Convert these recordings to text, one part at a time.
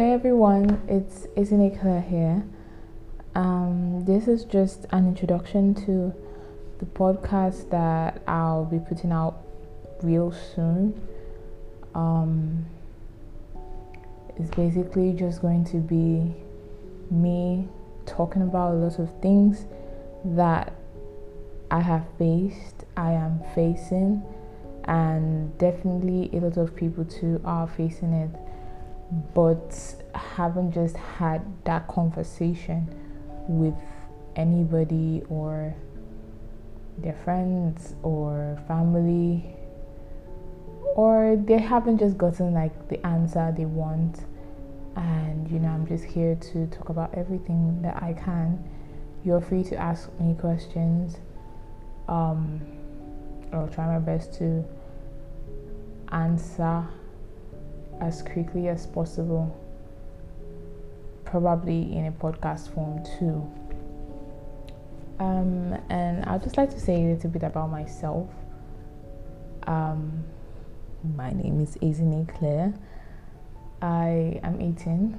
Hey everyone, it's Ezinne Clare here. Um, this is just an introduction to the podcast that I'll be putting out real soon. Um, it's basically just going to be me talking about a lot of things that I have faced, I am facing, and definitely a lot of people too are facing it, but haven't just had that conversation with anybody or their friends or family or they haven't just gotten like the answer they want. And you know i'm just here to talk about everything that i can. You're free to ask me questions. Um i'll try my best to answer as quickly as possible probably in a podcast form too um, and i'd just like to say a little bit about myself um, my name is Ezinne Clare. I am 18.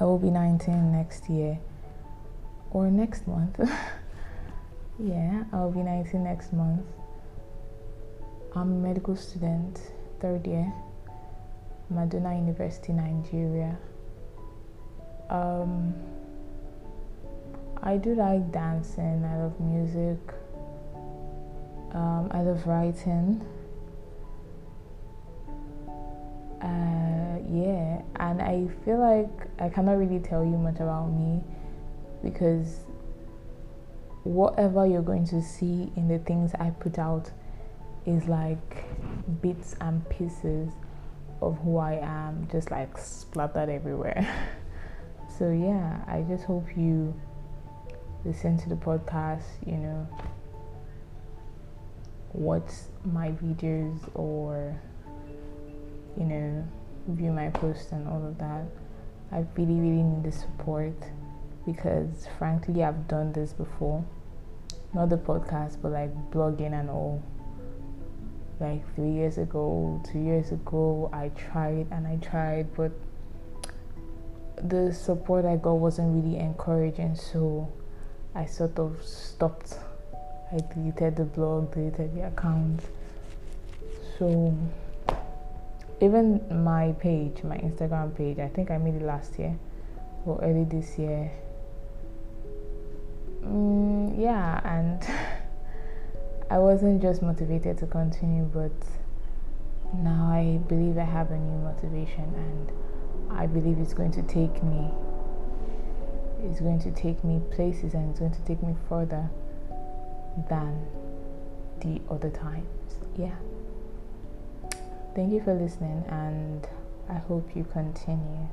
I will be 19 next year or next month. yeah, I'll be 19 next month. I'm a medical student, third year, Madonna University, Nigeria. Um, I do like dancing, I love music, um, I love writing. uh, yeah, and I feel like I cannot really tell you much about me because whatever you're going to see in the things I put out is like bits and pieces of who I am, just like splattered everywhere. so, yeah, I just hope you listen to the podcast, you know, watch my videos or you know, view my posts and all of that. I really, really need the support because, frankly, I've done this before. Not the podcast, but like blogging and all. Like three years ago, two years ago, I tried and I tried, but the support I got wasn't really encouraging, so I sort of stopped. I deleted the blog, deleted the account. So even my page, my Instagram page, I think I made it last year or early this year. Mm, yeah, and I wasn't just motivated to continue, but now I believe I have a new motivation, and I believe it's going to take me. It's going to take me places, and it's going to take me further than the other times. Yeah. Thank you for listening, and I hope you continue.